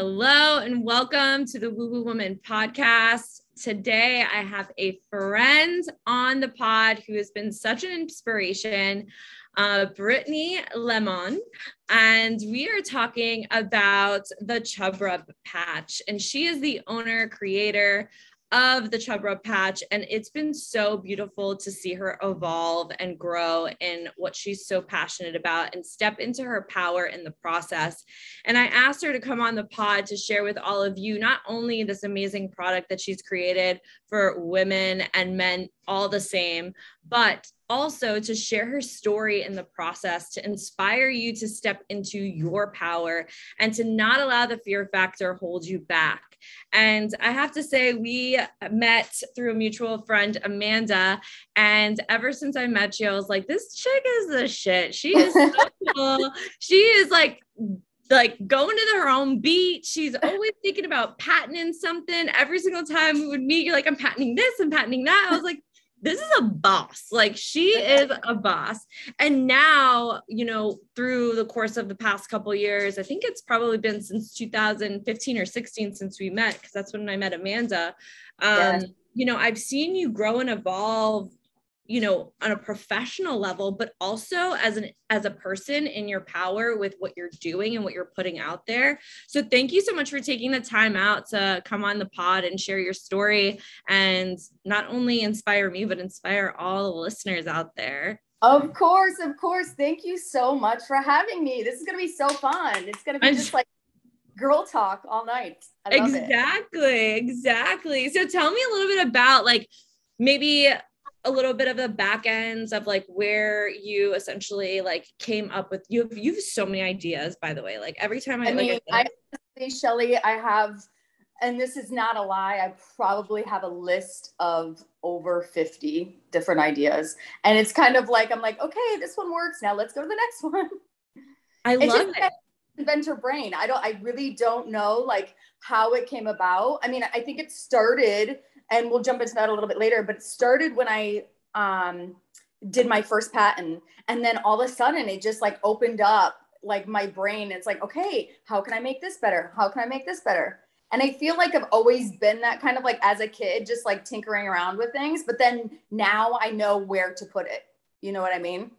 Hello and welcome to the Woo Woo Woman podcast. Today I have a friend on the pod who has been such an inspiration, uh, Brittany Lammon, and we are talking about the Chub Patch. And she is the owner, creator of the Chub Rub Patch. And it's been so beautiful to see her evolve and grow in what she's so passionate about and step into her power in the process. And I asked her to come on the pod to share with all of you not only this amazing product that she's created for women and men all the same, but also to share her story in the process to inspire you to step into your power and to not allow the fear factor hold you back. And I have to say, we met through a mutual friend, Amanda. And ever since I met you, I was like, this chick is the shit. She is so cool. She is like like going to her own beat. She's always thinking about patenting something. Every single time we would meet, you're like, I'm patenting this, I'm patenting that. I was like, this is a boss. Like she is a boss. And now, you know, through the course of the past couple years, I think it's probably been since 2015 or 16 since we met, because that's when I met Amanda. Um, yeah. You know, I've seen you grow and evolve you know on a professional level but also as an as a person in your power with what you're doing and what you're putting out there. So thank you so much for taking the time out to come on the pod and share your story and not only inspire me but inspire all the listeners out there. Of course of course. Thank you so much for having me. This is going to be so fun. It's going to be just like girl talk all night. Exactly it. exactly. So tell me a little bit about like maybe a little bit of the back ends of like where you essentially like came up with you have you have so many ideas by the way. Like every time I, I mean I say Shelly I have and this is not a lie I probably have a list of over 50 different ideas. And it's kind of like I'm like okay this one works now let's go to the next one. I it's love it. inventor brain. I don't I really don't know like how it came about. I mean I think it started and we'll jump into that a little bit later. But it started when I um, did my first patent, and then all of a sudden it just like opened up like my brain. It's like, okay, how can I make this better? How can I make this better? And I feel like I've always been that kind of like as a kid, just like tinkering around with things. But then now I know where to put it. You know what I mean?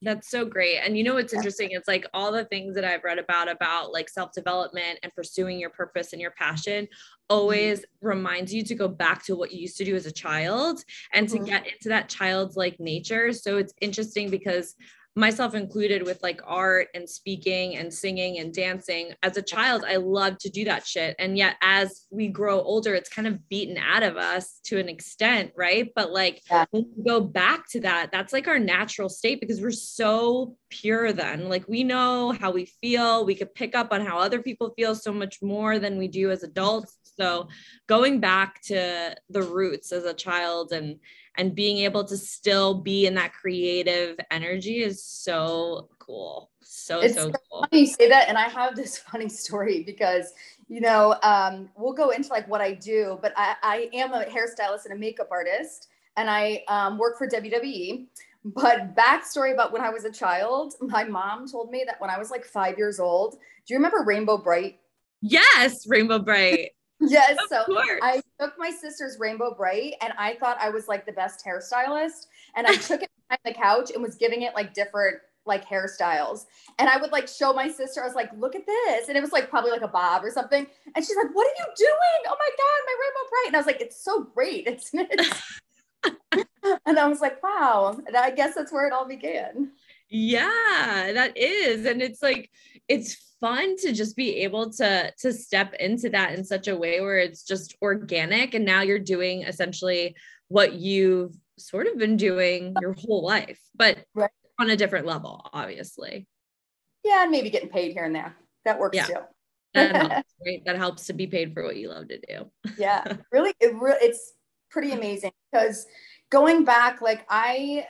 That's so great. And you know what's interesting? It's like all the things that I've read about about like self-development and pursuing your purpose and your passion always mm-hmm. reminds you to go back to what you used to do as a child and mm-hmm. to get into that child's like nature. So it's interesting because myself included with like art and speaking and singing and dancing as a child i loved to do that shit and yet as we grow older it's kind of beaten out of us to an extent right but like yeah. when we go back to that that's like our natural state because we're so pure then like we know how we feel we could pick up on how other people feel so much more than we do as adults so going back to the roots as a child and and being able to still be in that creative energy is so cool. So it's so cool. Funny you say that, and I have this funny story because you know um, we'll go into like what I do, but I, I am a hairstylist and a makeup artist, and I um, work for WWE. But backstory about when I was a child, my mom told me that when I was like five years old, do you remember Rainbow Brite? Yes, Rainbow Brite. Yes. Of so course. I took my sister's Rainbow Brite and I thought I was like the best hairstylist. And I took it behind the couch and was giving it like different like hairstyles. And I would like show my sister, I was like, look at this. And it was like probably like a bob or something. And she's like, what are you doing? Oh my God, my Rainbow Brite. And I was like, it's so great. It's, it's and I was like, wow. And I guess that's where it all began. Yeah, that is. And it's like, it's fun to just be able to to step into that in such a way where it's just organic and now you're doing essentially what you've sort of been doing your whole life but right. on a different level obviously yeah and maybe getting paid here and there that works yeah. too that helps, right? That helps to be paid for what you love to do. yeah, really, it re- it's pretty amazing because going back, like I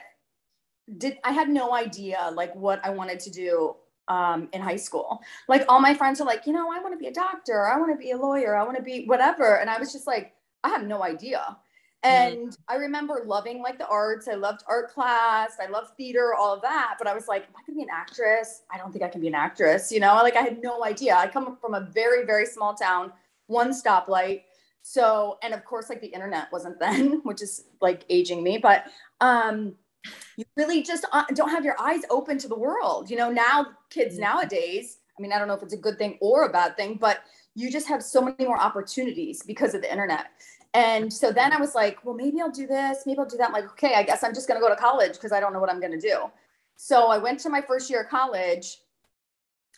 did, I had no idea like what I wanted to do um, in high school. Like all my friends are like, you know, I want to be a doctor, I want to be a lawyer, I want to be whatever, and I was just like, I have no idea. Mm-hmm. And mm-hmm. I remember loving like the arts. I loved art class. I loved theater, all of that. But I was like, am I gonna be an actress? I don't think I can be an actress. You know, like I had no idea. I come from a very, very small town, one stoplight. So, and of course, like the internet wasn't then, which is like aging me, but um, you really just uh, don't have your eyes open to the world. You know, now kids mm-hmm. nowadays, I mean, I don't know if it's a good thing or a bad thing, but you just have so many more opportunities because of the internet. And so then I was like, well, maybe I'll do this, maybe I'll do that. I'm like, okay, I guess I'm just going to go to college because I don't know what I'm going to do. So I went to my first year of college.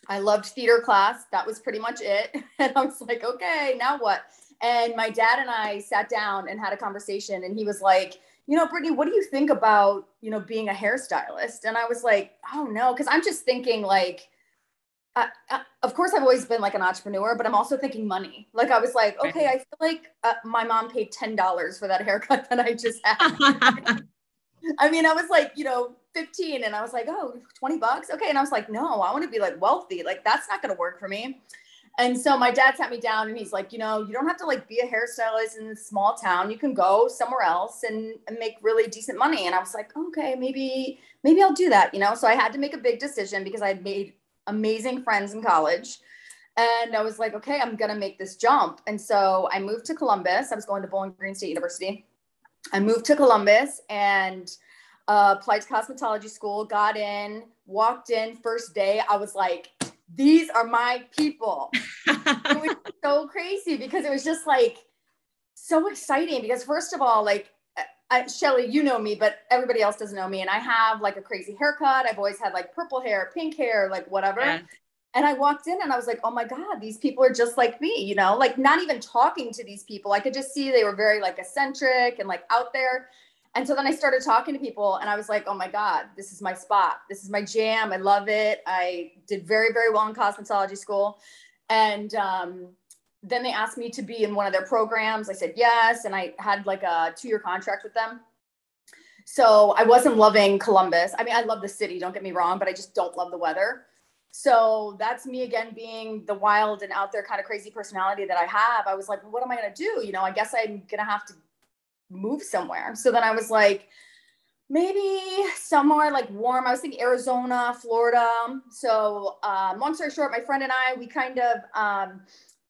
I loved theater class. That was pretty much it. And I was like, okay, now what? And my dad and I sat down and had a conversation. And he was like, you know, Brittany, what do you think about, you know, being a hairstylist? And I was like, oh no, because I'm just thinking like, uh, uh, of course I've always been like an entrepreneur, but I'm also thinking money. Like I was like, okay, I feel like uh, my mom paid ten dollars for that haircut that I just had. I mean, I was like, you know, 15 and I was like, oh, 20 bucks. Okay. And I was like, no, I want to be like wealthy. Like that's not going to work for me. And so my dad sat me down and he's like, you know, you don't have to like be a hairstylist in a small town. You can go somewhere else and, and make really decent money. And I was like, okay, maybe, maybe I'll do that, you know? So I had to make a big decision because I'd made amazing friends in college. And I was like, okay, I'm going to make this jump. And so I moved to Columbus. I was going to Bowling Green State University. I moved to Columbus and uh, applied to cosmetology school, got in, walked in first day. I was like, these are my people. it was so crazy because it was just like so exciting because first of all, like I, Shelly, you know me, but everybody else doesn't know me. And I have like a crazy haircut. I've always had like purple hair, pink hair, like whatever. Yeah. And I walked in and I was like, oh my God, these people are just like me, you know, like not even talking to these people. I could just see they were very like eccentric and like out there. And so then I started talking to people and I was like, oh my God, this is my spot. This is my jam. I love it. I did very, very well in cosmetology school. And um, then they asked me to be in one of their programs. I said yes, and I had like a two-year contract with them. So I wasn't loving Columbus. I mean, I love the city, don't get me wrong, but I just don't love the weather. So that's me again being the wild and out there kind of crazy personality that I have. I was like, well, what am I going to do? You know, I guess I'm going to have to move somewhere. So then I was like, maybe somewhere like warm. I was thinking Arizona, Florida. So, um, long story short, my friend and I, we kind of um,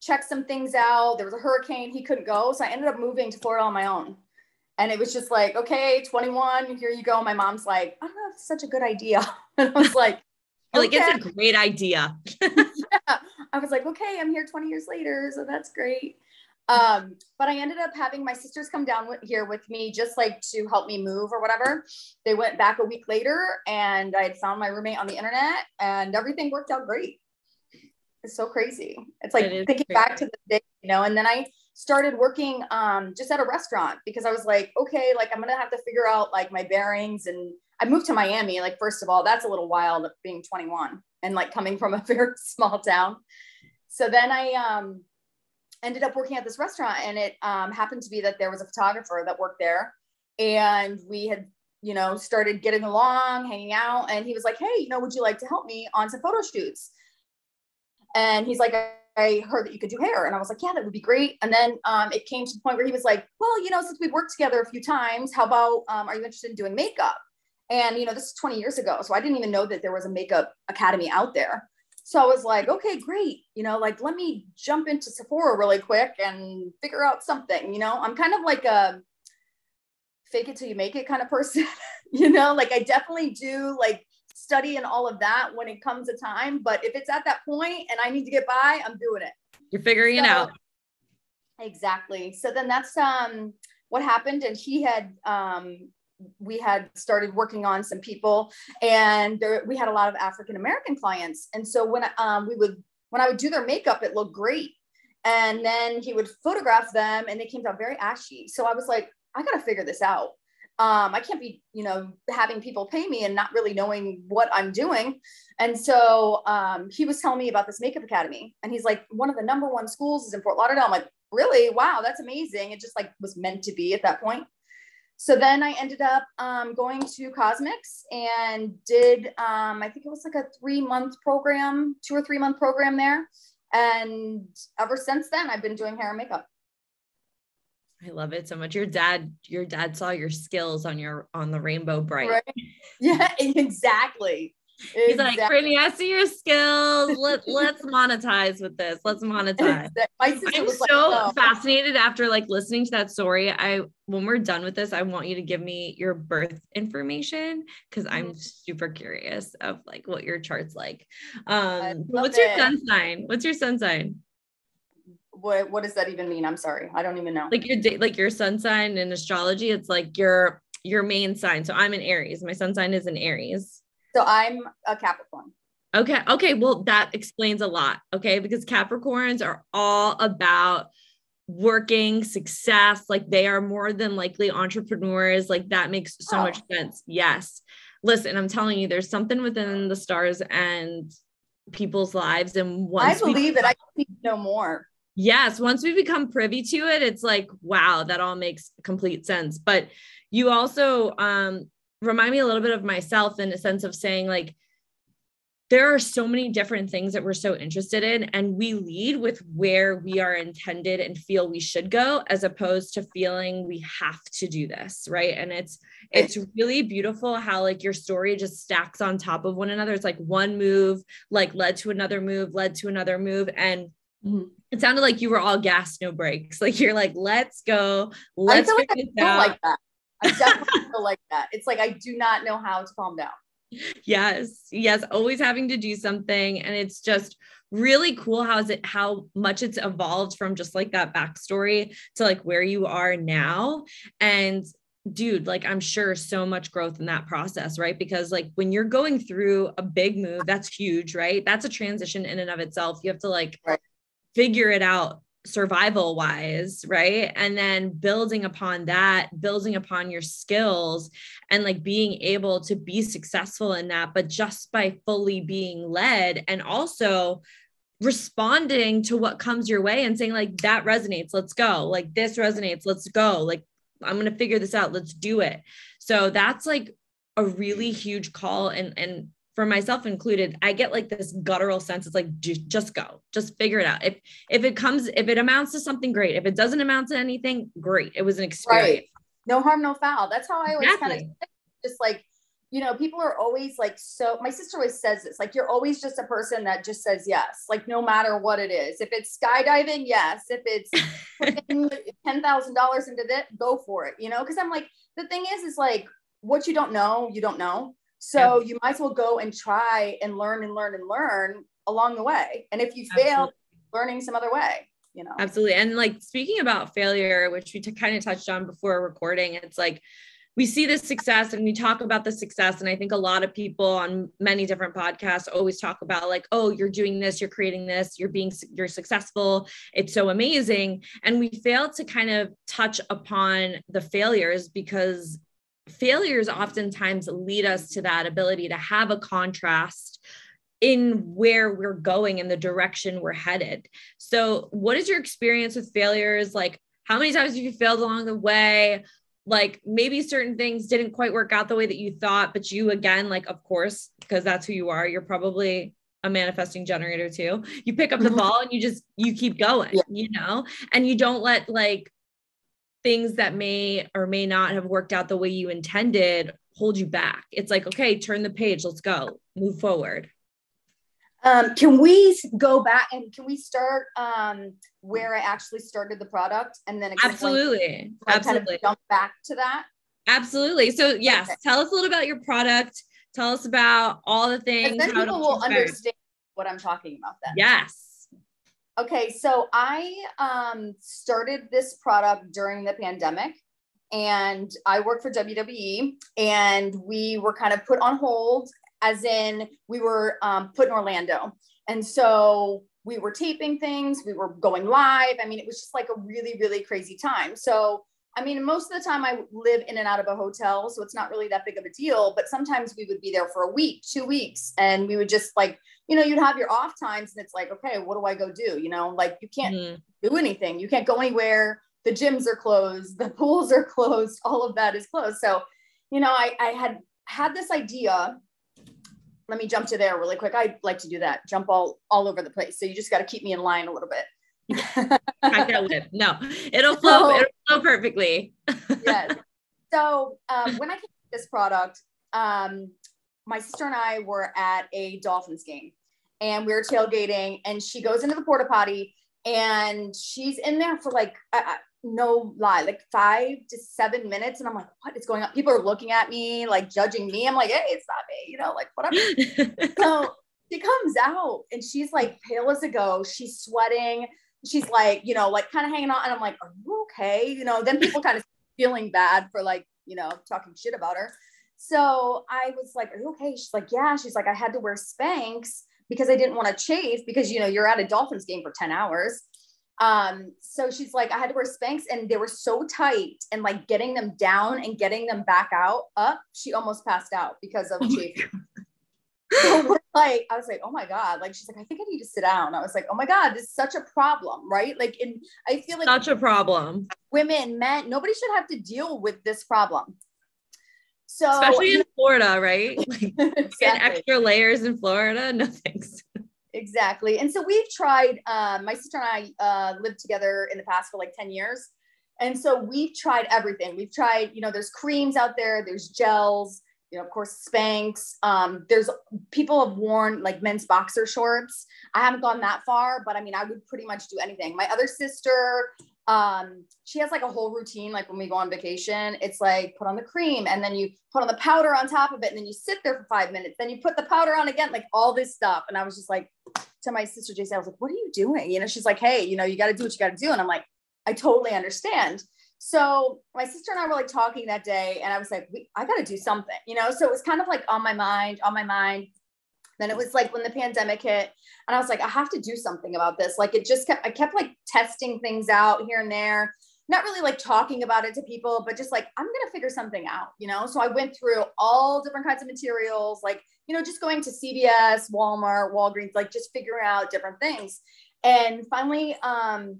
checked some things out. There was a hurricane, he couldn't go. So I ended up moving to Florida on my own. And it was just like, okay, 21, here you go. My mom's like, I don't know if it's such a good idea. And I was like, okay. like, it's a great idea. yeah. I was like, okay, I'm here 20 years later. So that's great. Um, but I ended up having my sisters come down with, here with me just like to help me move or whatever. They went back a week later and I had found my roommate on the internet and everything worked out great. It's so crazy. It's like it thinking crazy. back to the day, you know, and then I started working um, just at a restaurant because I was like, okay, like I'm gonna have to figure out like my bearings. And I moved to Miami. Like, first of all, that's a little wild being 21 and like coming from a very small town. So then I um, ended up working at this restaurant, and it um, happened to be that there was a photographer that worked there, and we had you know started getting along, hanging out, and he was like, hey, you know, would you like to help me on some photo shoots? And he's like, I heard that you could do hair. And I was like, yeah, that would be great. And then um, it came to the point where he was like, well, you know, since we've worked together a few times, how about, um, are you interested in doing makeup? And, you know, this is 20 years ago. So I didn't even know that there was a makeup academy out there. So I was like, okay, great. You know, like, let me jump into Sephora really quick and figure out something. You know, I'm kind of like a fake it till you make it kind of person. you know, like I definitely do like study and all of that when it comes to time. But if it's at that point and I need to get by, I'm doing it. You're figuring so, it out. Exactly. So then that's um what happened. And he had um we had started working on some people and there, we had a lot of African American clients. And so when um, we would, when I would do their makeup, it looked great. And then he would photograph them and they came out very ashy. So I was like, I got to figure this out. Um, I can't be, you know, having people pay me and not really knowing what I'm doing. And so um, he was telling me about this makeup academy, and he's like, one of the number one schools is in Fort Lauderdale. I'm like, really? Wow, that's amazing. It just like was meant to be at that point. So then I ended up um, going to Cosmix and did, um, I think it was like a three month program, two or three month program there. And ever since then, I've been doing hair and makeup. I love it so much. Your dad, your dad saw your skills on your on the Rainbow Brite. Right. Yeah, exactly. He's exactly. like, Brittany, I see your skills. Let, let's monetize with this. Let's monetize. I'm so like, fascinated after like listening to that story. I when we're done with this, I want you to give me your birth information because I'm mm-hmm. super curious of like what your chart's like. Um, what's your sun sign? What's your sun sign? What what does that even mean? I'm sorry. I don't even know. Like your date, like your sun sign in astrology, it's like your your main sign. So I'm an Aries. My sun sign is an Aries. So I'm a Capricorn. Okay. Okay. Well, that explains a lot. Okay. Because Capricorns are all about working success. Like they are more than likely entrepreneurs. Like that makes so oh. much sense. Yes. Listen, I'm telling you, there's something within the stars and people's lives. And once I believe we- it, I need to know more. Yes. Once we become privy to it, it's like, wow, that all makes complete sense. But you also um remind me a little bit of myself in a sense of saying like there are so many different things that we're so interested in and we lead with where we are intended and feel we should go as opposed to feeling we have to do this right? And it's it's really beautiful how like your story just stacks on top of one another. It's like one move like led to another move led to another move and mm-hmm. it sounded like you were all gas no breaks like you're like let's go. Let's I feel like I feel like that I definitely feel like that. It's like I do not know how to calm down. Yes, yes, always having to do something. And it's just really cool how is it how much it's evolved from just like that backstory to like where you are now. And dude, like I'm sure so much growth in that process, right? Because like when you're going through a big move, that's huge, right? That's a transition in and of itself. You have to like right. figure it out survival wise, right? And then building upon that, building upon your skills and like being able to be successful in that, but just by fully being led and also responding to what comes your way and saying, like, that resonates, let's go. Like, this resonates, let's go. Like, I'm going to figure this out, let's do it. So that's like a really huge call and and for myself included, I get like this guttural sense. It's like just go, just figure it out. If if it comes, if it amounts to something, great. If it doesn't amount to anything, great. It was an experience. Right. No harm, no foul. That's how I always exactly. kind of just like, you know, people are always like so. My sister always says this, like you're always just a person that just says yes, like no matter what it is. If it's skydiving, yes. If it's ten thousand dollars into that, go for it. You know, because I'm like the thing is, is like what you don't know, you don't know so you might as well go and try and learn and learn and learn along the way. And if you Absolutely. fail, learning some other way, you know. Absolutely. And like speaking about failure, which we t- kind of touched on before recording, it's like we see the success and we talk about the success. And I think a lot of people on many different podcasts always talk about like, oh, you're doing this, you're creating this, you're being, you're successful. It's so amazing. And we fail to kind of touch upon the failures because failures oftentimes lead us to that ability to have a contrast in where we're going and the direction we're headed. So, what is your experience with failures? Like, how many times have you failed along the way? Like, maybe certain things didn't quite work out the way that you thought, but you, again, like, of course, because that's who you are, you're probably a manifesting generator too. You pick up the mm-hmm. ball and you just, you keep going, yeah. you know, and you don't let like things that may or may not have worked out the way you intended hold you back. It's like, okay, turn the page, let's go, move forward. Um, can we go back and can we start um, where I actually started the product and then absolutely, absolutely kind of jump back to that? Absolutely. So yes, okay. tell us a little about your product. Tell us about all the things. then people will understand what I'm talking about. Then yes. Okay, so I um, started this product during the pandemic, and I worked for WWE, and we were kind of put on hold, as in we were um, put in Orlando, and so we were taping things, we were going live. I mean, it was just like a really, really crazy time. So, I mean, most of the time I live in and out of a hotel, so it's not really that big of a deal. But sometimes we would be there for a week, two weeks, and we would just like, you know, you'd have your off times, and it's like, okay, what do I go do? You know, like you can't mm-hmm. do anything, you can't go anywhere. The gyms are closed, the pools are closed, all of that is closed. So, you know, I, I had had this idea let me jump to there really quick. I like to do that, jump all all over the place. So you just got to keep me in line a little bit. no, it'll flow. So, it'll flow perfectly. yes. So um, when I came to this product, um, my sister and I were at a Dolphins game, and we were tailgating, and she goes into the porta potty, and she's in there for like no lie, like five to seven minutes. And I'm like, what is going on? People are looking at me, like judging me. I'm like, hey, it's not me, you know, like whatever. so she comes out and she's like pale as a ghost. She's sweating. She's like, you know, like kind of hanging on. And I'm like, are you okay? You know, then people kind of feeling bad for like, you know, talking shit about her. So I was like, are you okay? She's like, yeah. She's like, I had to wear Spanx because I didn't want to chafe because, you know, you're at a Dolphins game for 10 hours. Um, so she's like, I had to wear Spanx and they were so tight and like getting them down and getting them back out up, she almost passed out because of oh chafing. so we're like, I was like, oh my God. Like she's like, I think I need to sit down. I was like, oh my God, this is such a problem, right? Like in I feel like such a problem. Women, men, nobody should have to deal with this problem. So especially in Florida, right? Like, exactly. extra layers in Florida. No thanks exactly. And so we've tried, um, my sister and I uh, lived together in the past for like 10 years. And so we've tried everything. We've tried, you know, there's creams out there, there's gels, you know, of course, Spanx. Um, there's people have worn like men's boxer shorts. I haven't gone that far, but I mean, I would pretty much do anything. My other sister, um, she has like a whole routine. Like when we go on vacation, it's like put on the cream and then you put on the powder on top of it, and then you sit there for five minutes. Then you put the powder on again, like all this stuff. And I was just like, to my sister JC, I was like, what are you doing? You know, she's like, hey, you know, you got to do what you got to do. And I'm like, I totally understand. So my sister and I were like talking that day, and I was like, I got to do something, you know. So it was kind of like on my mind, on my mind. Then it was like when the pandemic hit, and I was like, I have to do something about this. Like it just kept, I kept like testing things out here and there, not really like talking about it to people, but just like, I'm going to figure something out, you know? So I went through all different kinds of materials, like, you know, just going to CVS, Walmart, Walgreens, like just figuring out different things. And finally, um,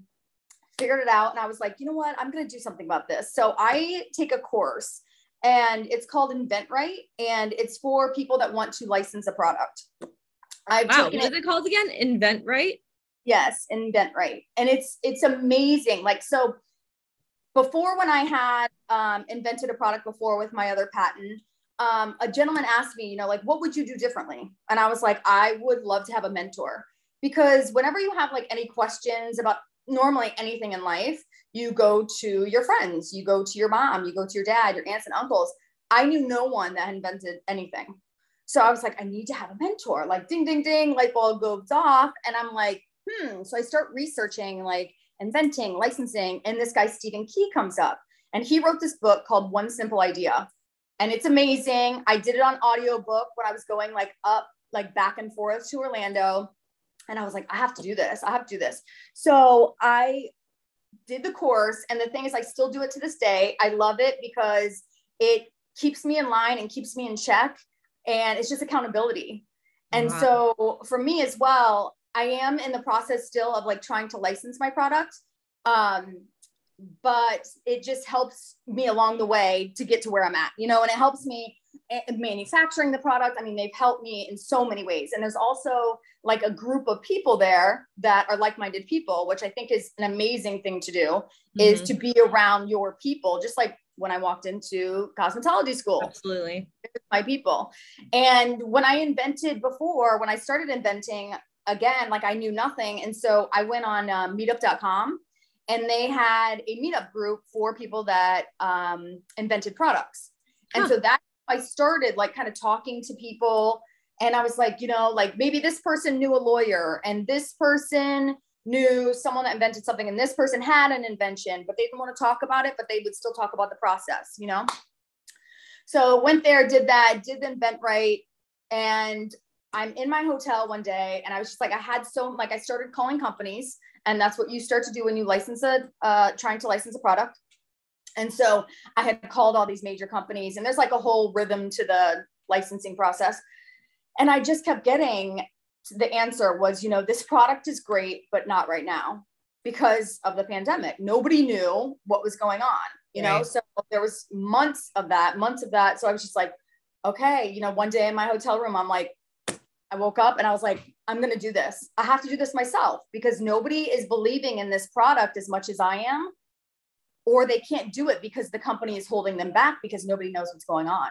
figured it out. And I was like, you know what? I'm going to do something about this. So I take a course and it's called Invent Right. And it's for people that want to license a product. I've wow. What is it called again? Invent Right? Yes, Invent Right. And it's, it's amazing. Like, so before when I had um, invented a product before with my other patent, um, a gentleman asked me, you know, like, what would you do differently? And I was like, I would love to have a mentor because whenever you have like any questions about normally anything in life, you go to your friends, you go to your mom, you go to your dad, your aunts and uncles. I knew no one that invented anything. So I was like, I need to have a mentor. Like, ding, ding, ding, light bulb goes off. And I'm like, hmm. So I start researching, like, inventing, licensing. And this guy, Stephen Key, comes up. And he wrote this book called One Simple Idea. And it's amazing. I did it on audiobook when I was going like up, like back and forth to Orlando. And I was like, I have to do this. I have to do this. So I did the course. And the thing is, I still do it to this day. I love it because it keeps me in line and keeps me in check. And it's just accountability. And wow. so for me as well, I am in the process still of like trying to license my product. Um, but it just helps me along the way to get to where I'm at, you know, and it helps me manufacturing the product. I mean, they've helped me in so many ways. And there's also like a group of people there that are like-minded people, which I think is an amazing thing to do mm-hmm. is to be around your people, just like when I walked into cosmetology school. Absolutely. My people. And when I invented before, when I started inventing again, like I knew nothing. And so I went on uh, meetup.com and they had a meetup group for people that um, invented products. And huh. so that I started like kind of talking to people and I was like, you know, like maybe this person knew a lawyer and this person knew someone that invented something and this person had an invention, but they didn't want to talk about it, but they would still talk about the process, you know? So went there, did that, did the InventRight. And I'm in my hotel one day and I was just like, I had so, like, I started calling companies and that's what you start to do when you license a, uh, trying to license a product. And so I had called all these major companies and there's like a whole rhythm to the licensing process. And I just kept getting the answer was, you know, this product is great, but not right now because of the pandemic. Nobody knew what was going on, you right. know? So there was months of that, months of that. So I was just like, okay, you know, one day in my hotel room, I'm like, I woke up and I was like, I'm going to do this. I have to do this myself because nobody is believing in this product as much as I am, or they can't do it because the company is holding them back because nobody knows what's going on.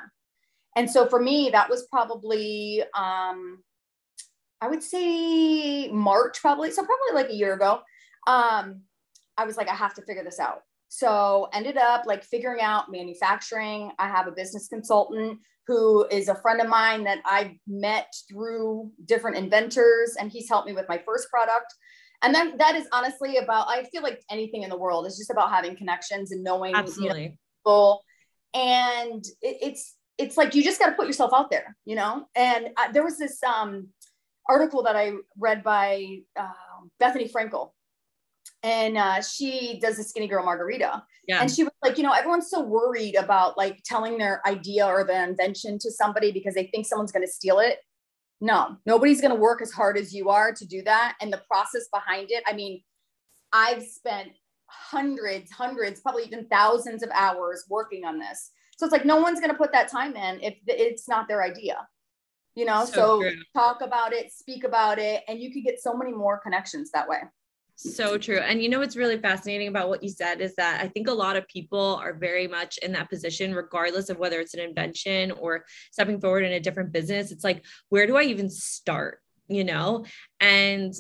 And so for me, that was probably, um, I would say March, probably. So probably like a year ago. Um, I was like, I have to figure this out. So ended up like figuring out manufacturing. I have a business consultant who is a friend of mine that I met through different inventors, and he's helped me with my first product. And then that is honestly about, I feel like anything in the world is just about having connections and knowing Absolutely. You know, people. And it, it's, it's like you just got to put yourself out there, you know. And I, there was this um, article that I read by uh, Bethenny Frankel, and uh, she does the Skinny Girl Margarita. Yeah. And she was like, you know, everyone's so worried about like telling their idea or their invention to somebody because they think someone's going to steal it. No, nobody's going to work as hard as you are to do that. And the process behind it, I mean, I've spent hundreds, hundreds, probably even thousands of hours working on this. So it's like no one's going to put that time in if it's not their idea you know so, so talk about it speak about it and you could get so many more connections that way so true. And you know what's really fascinating about what you said is that I think a lot of people are very much in that position, regardless of whether it's an invention or stepping forward in a different business. It's like, where do I even start? You know? And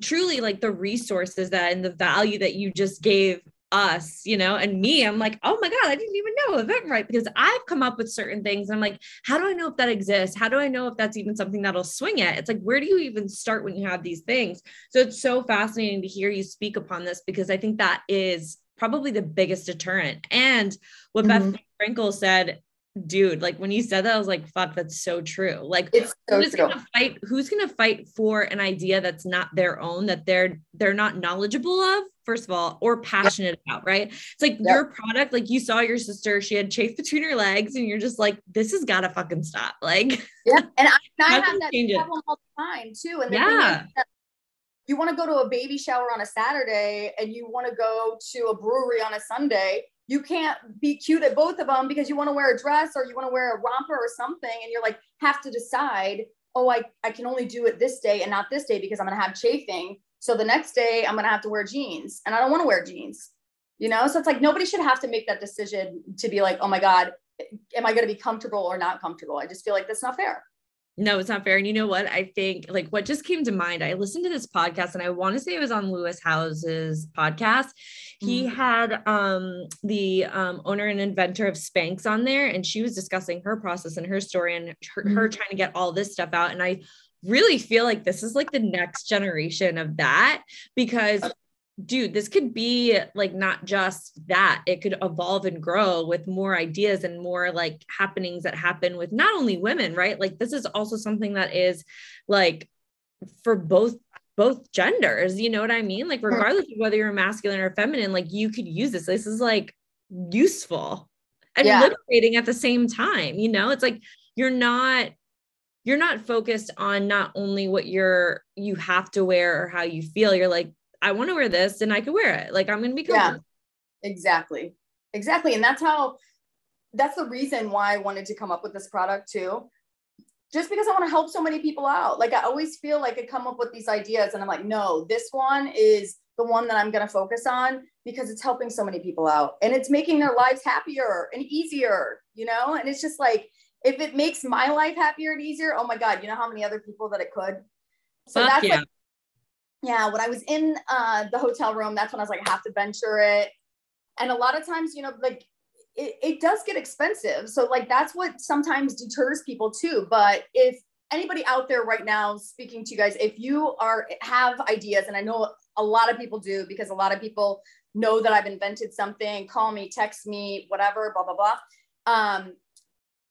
truly like the resources that and the value that you just gave us, you know, and me, I'm like, oh my God, I didn't even know InventRight because I've come up with certain things. I'm like, how do I know if that exists? How do I know if that's even something that'll swing it? It's like, where do you even start when you have these things? So it's so fascinating to hear you speak upon this because I think that is probably the biggest deterrent. And what mm-hmm. Beth Frankel said dude like when you said that i was like fuck that's so true. Like it's so who's true. gonna fight who's gonna fight for an idea that's not their own that they're they're not knowledgeable of first of all or passionate about right? It's like yep. your product like you saw your sister she had chafe between her legs and you're just like this has got to fucking stop like yeah and i, I have that problem all the time too and yeah. you want to go to a baby shower on a Saturday and you want to go to a brewery on a Sunday you can't be cute at both of them because you want to wear a dress or you want to wear a romper or something and you're like have to decide oh I, I can only do it this day and not this day because i'm going to have chafing. So the next day i'm going to have to wear jeans and i don't want to wear jeans you know? So it's like nobody should have to make that decision to be like oh my god am i going to be comfortable or not comfortable? I just feel like that's not fair no, it's not fair. And you know what? I think like what just came to mind, I listened to this podcast and I want to say it was on Lewis Howes's podcast. Mm-hmm. He had um the um owner and inventor of Spanx on there and she was discussing her process and her story and her, mm-hmm. her trying to get all this stuff out. And I really feel like this is like the next generation of that because dude, this could be like not just that, it could evolve and grow with more ideas and more like happenings that happen with not only women, right? Like this is also something that is like for both both genders you know what i mean? Like regardless of whether you're masculine or feminine like you could use this. This is like useful and yeah. liberating at the same time you know? It's like you're not you're not focused on not only what you're you have to wear or how you feel. You're like I want to wear this and I can wear it. Like I'm going to be comfortable. Yeah, exactly. Exactly. And that's how, that's the reason why I wanted to come up with this product too. Just because I want to help so many people out. Like I always feel like I come up with these ideas and I'm like, no, this one is the one that I'm going to focus on because it's helping so many people out and it's making their lives happier and easier, you know? And it's just like, if it makes my life happier and easier, oh my God, you know how many other people that it could? So Fuck that's yeah. like yeah, when I was in uh, the hotel room, that's when I was like, I have to venture it. And a lot of times, you know, like it, it does get expensive. So like that's what sometimes deters people too. But if anybody out there right now speaking to you guys, if you are have ideas, and I know a lot of people do because a lot of people know that I've invented something, call me, text me, whatever, blah, blah, blah. Um,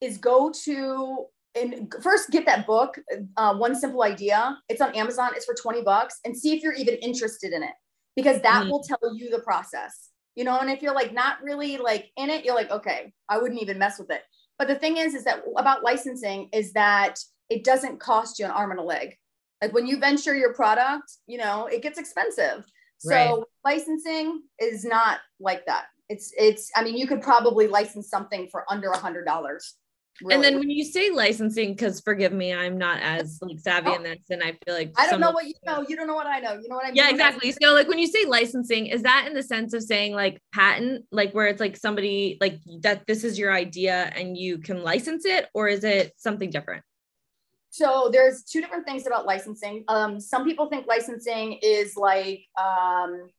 is go to and first get that book, uh, One Simple Idea. It's on Amazon. It's for 20 bucks and see if you're even interested in it because that mm. will tell you the process, you know? And if you're like not really like in it, you're like, okay, I wouldn't even mess with it. But the thing is, is that about licensing is that it doesn't cost you an arm and a leg. Like when you venture your product, you know, it gets expensive. So right. licensing is not like that. It's it's I mean you could probably license something for under a hundred dollars. Really. And then when you say licensing, because forgive me, I'm not as like savvy oh. in this, and I feel like I don't know what you know. You don't know what I know. You know what I mean? Yeah, exactly. So like when you say licensing, is that in the sense of saying like patent, like where it's like somebody like that this is your idea and you can license it, or is it something different? So there's two different things about licensing. Um, some people think licensing is like, um,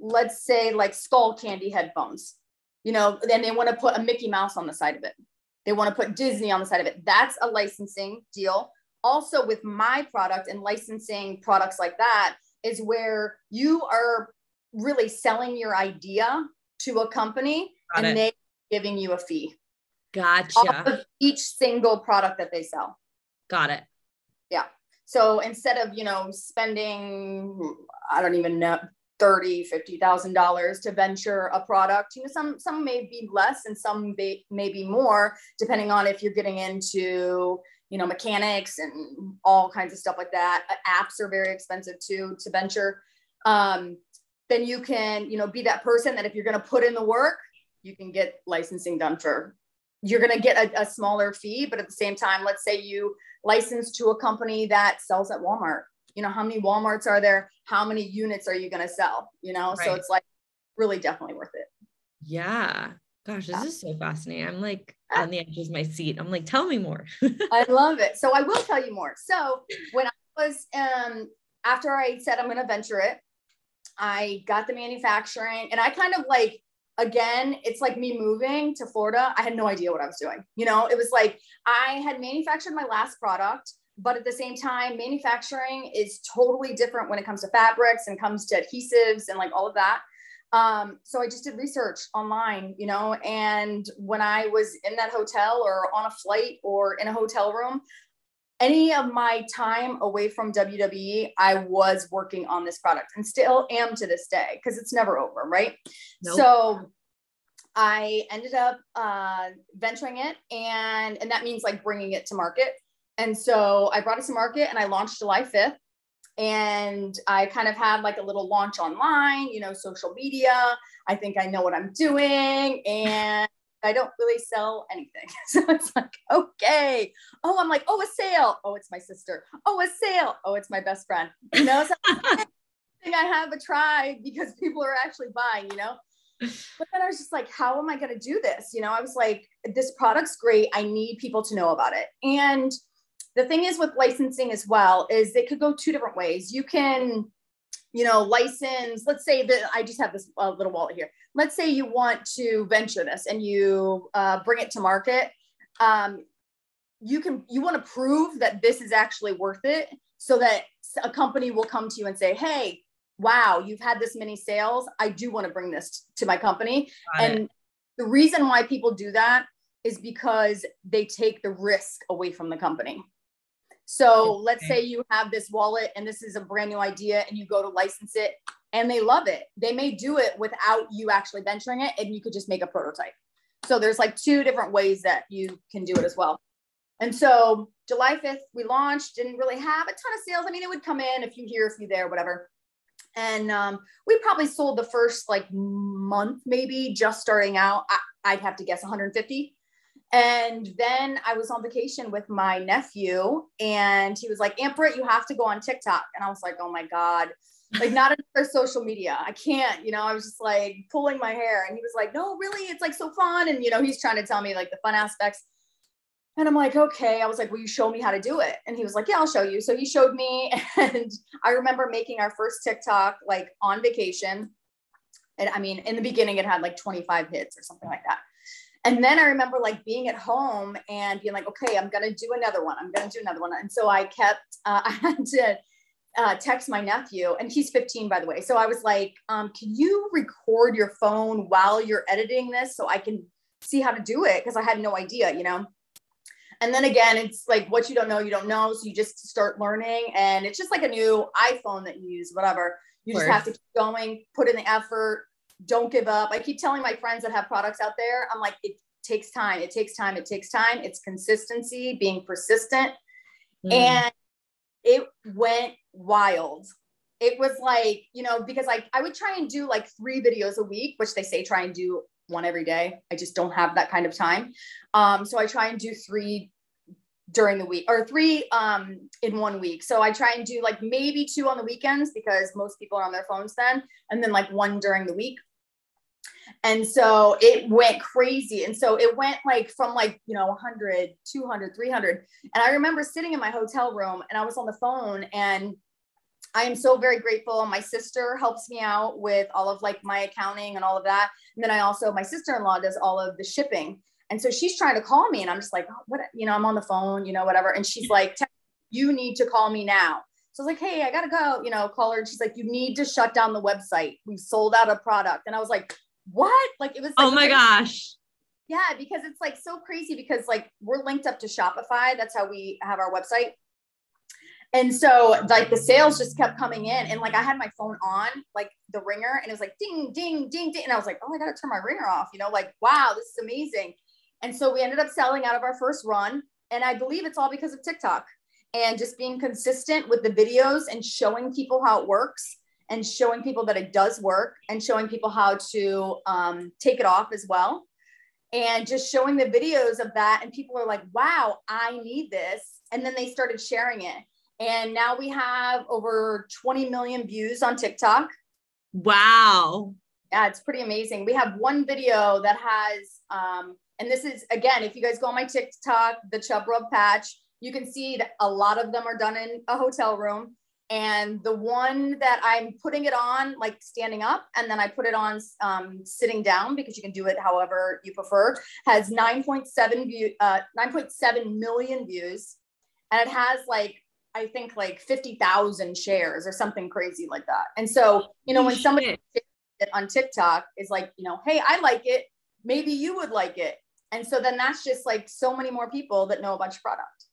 let's say like Skullcandy headphones, you know, then they want to put a Mickey Mouse on the side of it. They want to put Disney on the side of it. That's a licensing deal. Also with my product and licensing products like that is where you are really selling your idea to a company Got and they giving you a fee. Gotcha. each single product that they sell. Got it. Yeah. So instead of, you know, spending, I don't even know, thirty, fifty thousand dollars to venture a product. You know, some some may be less and some may, may be more, depending on if you're getting into you know mechanics and all kinds of stuff like that. Apps are very expensive too to venture. Um, then you can you know be that person that if you're going to put in the work, you can get licensing done for. You're going to get a, a smaller fee, but at the same time, let's say you license to a company that sells at Walmart. You know, how many Walmarts are there? How many units are you going to sell? You know, right. so it's like really definitely worth it. Yeah. Gosh, this yeah. is so fascinating. I'm like on the edge of my seat. I'm like, tell me more. I love it. So I will tell you more. So when I was um after I said I'm going to venture it, I got the manufacturing and I kind of like again, it's like me moving to Florida. I had no idea what I was doing. You know, it was like I had manufactured my last product, but at the same time, manufacturing is totally different when it comes to fabrics and comes to adhesives and like all of that. Um, so I just did research online, you know, and when I was in that hotel or on a flight or in a hotel room, any of my time away from WWE, I was working on this product and still am to this day because it's never over, right? Nope. So I ended up uh, venturing it, and and that means like bringing it to market. And so I brought it to market, and I launched July fifth. And I kind of had like a little launch online, you know, social media. I think I know what I'm doing, and I don't really sell anything. So it's like, okay. Oh, I'm like, oh, a sale. Oh, it's my sister. Oh, a sale. Oh, it's my best friend. You know, so I have a try because people are actually buying, you know? But then I was just like, how am I going to do this? You know, I was like, this product's great. I need people to know about it. And the thing is with licensing as well is it could go two different ways. You can you know, license, let's say that I just have this uh, little wallet here. Let's say you want to venture this and you uh, bring it to market. Um, you can, you want to prove that this is actually worth it so that a company will come to you and say, Hey, wow, you've had this many sales. I do want to bring this to my company. Got and it. the reason why people do that is because they take the risk away from the company. So let's say you have this wallet and this is a brand new idea and you go to license it and they love it. They may do it without you actually venturing it and you could just make a prototype. So there's like two different ways that you can do it as well. And so July 5th, we launched, didn't really have a ton of sales. I mean, it would come in a few here, a few there, whatever. And um, we probably sold the first like month, maybe just starting out. I, I'd have to guess 150 and then I was on vacation with my nephew, and he was like, Aunt Britt, you have to go on TikTok. And I was like, oh my God, like not another social media. I can't, you know, I was just like pulling my hair. And he was like, no, really, it's like so fun. And, you know, he's trying to tell me like the fun aspects. And I'm like, okay. I was like, will you show me how to do it? And he was like, yeah, I'll show you. So he showed me. And I remember making our first TikTok like on vacation. And I mean, in the beginning, it had like 25 hits or something like that and then I remember like being at home and being like, okay, I'm gonna do another one. I'm gonna do another one. And so I kept, uh, I had to uh, text my nephew, and he's 15 by the way. So I was like, um, can you record your phone while you're editing this so I can see how to do it? Because I had no idea, you know. And then again, it's like what you don't know, you don't know. So you just start learning, and it's just like a new iPhone that you use, whatever. You just have to keep going, put in the effort, don't give up. I keep telling my friends that have products out there, I'm like, it takes time. It takes time. It takes time. It's consistency, being persistent. Mm. And it went wild. It was like, you know, because like I would try and do like three videos a week, which they say try and do one every day. I just don't have that kind of time. Um, so I try and do three during the week or three um, in one week. So I try and do like maybe two on the weekends because most people are on their phones then, and then like one during the week. And so it went crazy. And so it went like from like, you know, 100, 200, 300. And I remember sitting in my hotel room and I was on the phone and I am so very grateful. My sister helps me out with all of like my accounting and all of that. And then I also, my sister-in-law does all of the shipping. And so she's trying to call me and I'm just like, oh, what, you know, I'm on the phone, you know, whatever. And she's like, you need to call me now. So I was like, hey, I gotta go, you know, call her. And she's like, you need to shut down the website. We've sold out a product. And I was like, what? Like it was. Like, oh my gosh. Yeah, because it's like so crazy because like we're linked up to Shopify. That's how we have our website. And so like the sales just kept coming in and like I had my phone on like the ringer and it was like ding ding ding ding and I was like, "Oh, I got to turn my ringer off." You know, like, "Wow, this is amazing." And so we ended up selling out of our first run and I believe it's all because of TikTok and just being consistent with the videos and showing people how it works and showing people that it does work and showing people how to um, take it off as well. And just showing the videos of that and people are like wow i need this. And then they started sharing it. And now we have over 20 million views on tiktok. Wow. Yeah it's pretty amazing. We have one video that has um, and this is again if you guys go on my tiktok the chub rub patch you can see that a lot of them are done in a hotel room and the one that I'm putting it on, like standing up, and then I put it on um, sitting down because you can do it however you prefer, has 9.7 view, uh, 9.7 million views, and it has like I think like 50,000 shares or something crazy like that. And so you know when somebody on TikTok is like you know, hey, I like it, maybe you would like it, and so then that's just like so many more people that know about your product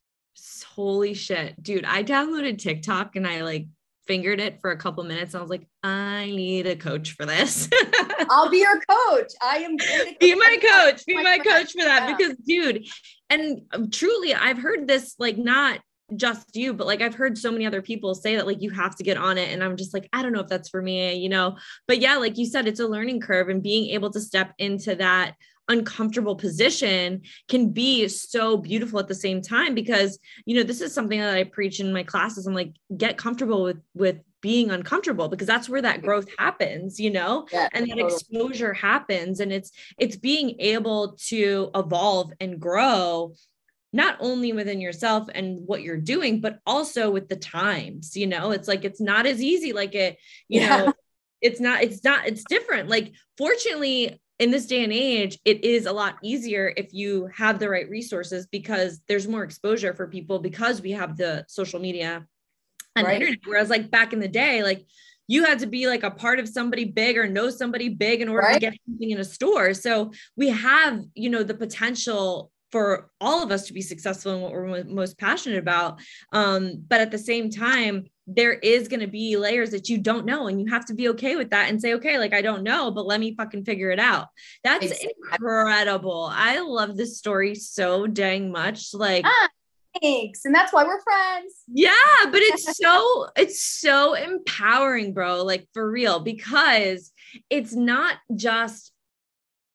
holy shit, dude, I downloaded TikTok and I like fingered it for a couple minutes. And I was like, I need a coach for this. I'll be your coach. I am be my coach. Be my, coach for that yeah. because dude, and um, truly I've heard this like not just you, but like I've heard so many other people say that like you have to get on it. And I'm just like, I don't know if that's for me, you know. But yeah, like you said, it's a learning curve and being able to step into that uncomfortable position can be so beautiful at the same time because you know this is something that i preach in my classes i'm like get comfortable with with being uncomfortable because that's where that growth happens you know yeah, and that totally. exposure happens and it's it's being able to evolve and grow not only within yourself and what you're doing but also with the times you know it's like it's not as easy like it you yeah. know it's not it's not it's different like fortunately in this day and age, it is a lot easier if you have the right resources because there's more exposure for people because we have the social media and right. internet. Whereas, like back in the day, like you had to be like a part of somebody big or know somebody big in order right. to get something in a store. So we have, you know, the potential for all of us to be successful in what we're most passionate about. Um, but at the same time, there is going to be layers that you don't know and you have to be okay with that and say okay like i don't know but let me fucking figure it out. That's incredible. I love this story so dang much like ah, thanks and that's why we're friends. Yeah but it's so it's so empowering bro like for real because it's not just